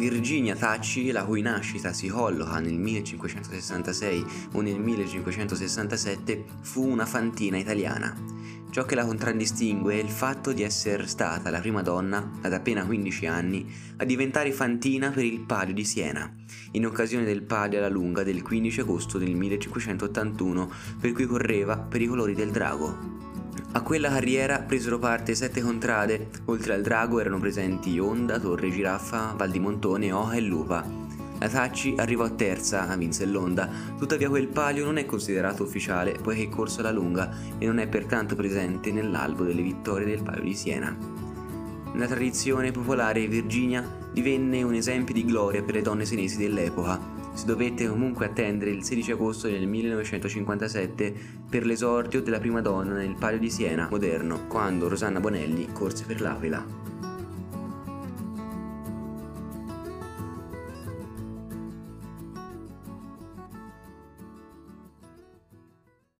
Virginia Tacci, la cui nascita si colloca nel 1566 o nel 1567, fu una fantina italiana. Ciò che la contraddistingue è il fatto di essere stata la prima donna, ad appena 15 anni, a diventare fantina per il Palio di Siena, in occasione del Palio alla lunga del 15 agosto del 1581, per cui correva per i colori del drago. A quella carriera presero parte sette contrade, oltre al drago erano presenti Onda, Torre Giraffa, Val di Montone, Oca e Lupa. La Tacci arrivò terza, vinse l'Onda, tuttavia quel palio non è considerato ufficiale poiché corso alla lunga e non è pertanto presente nell'albo delle vittorie del Palio di Siena. Nella tradizione popolare Virginia divenne un esempio di gloria per le donne senesi dell'epoca, si dovette comunque attendere il 16 agosto del 1957 per l'esordio della prima donna nel Palio di Siena moderno, quando Rosanna Bonelli corse per l'Aquila.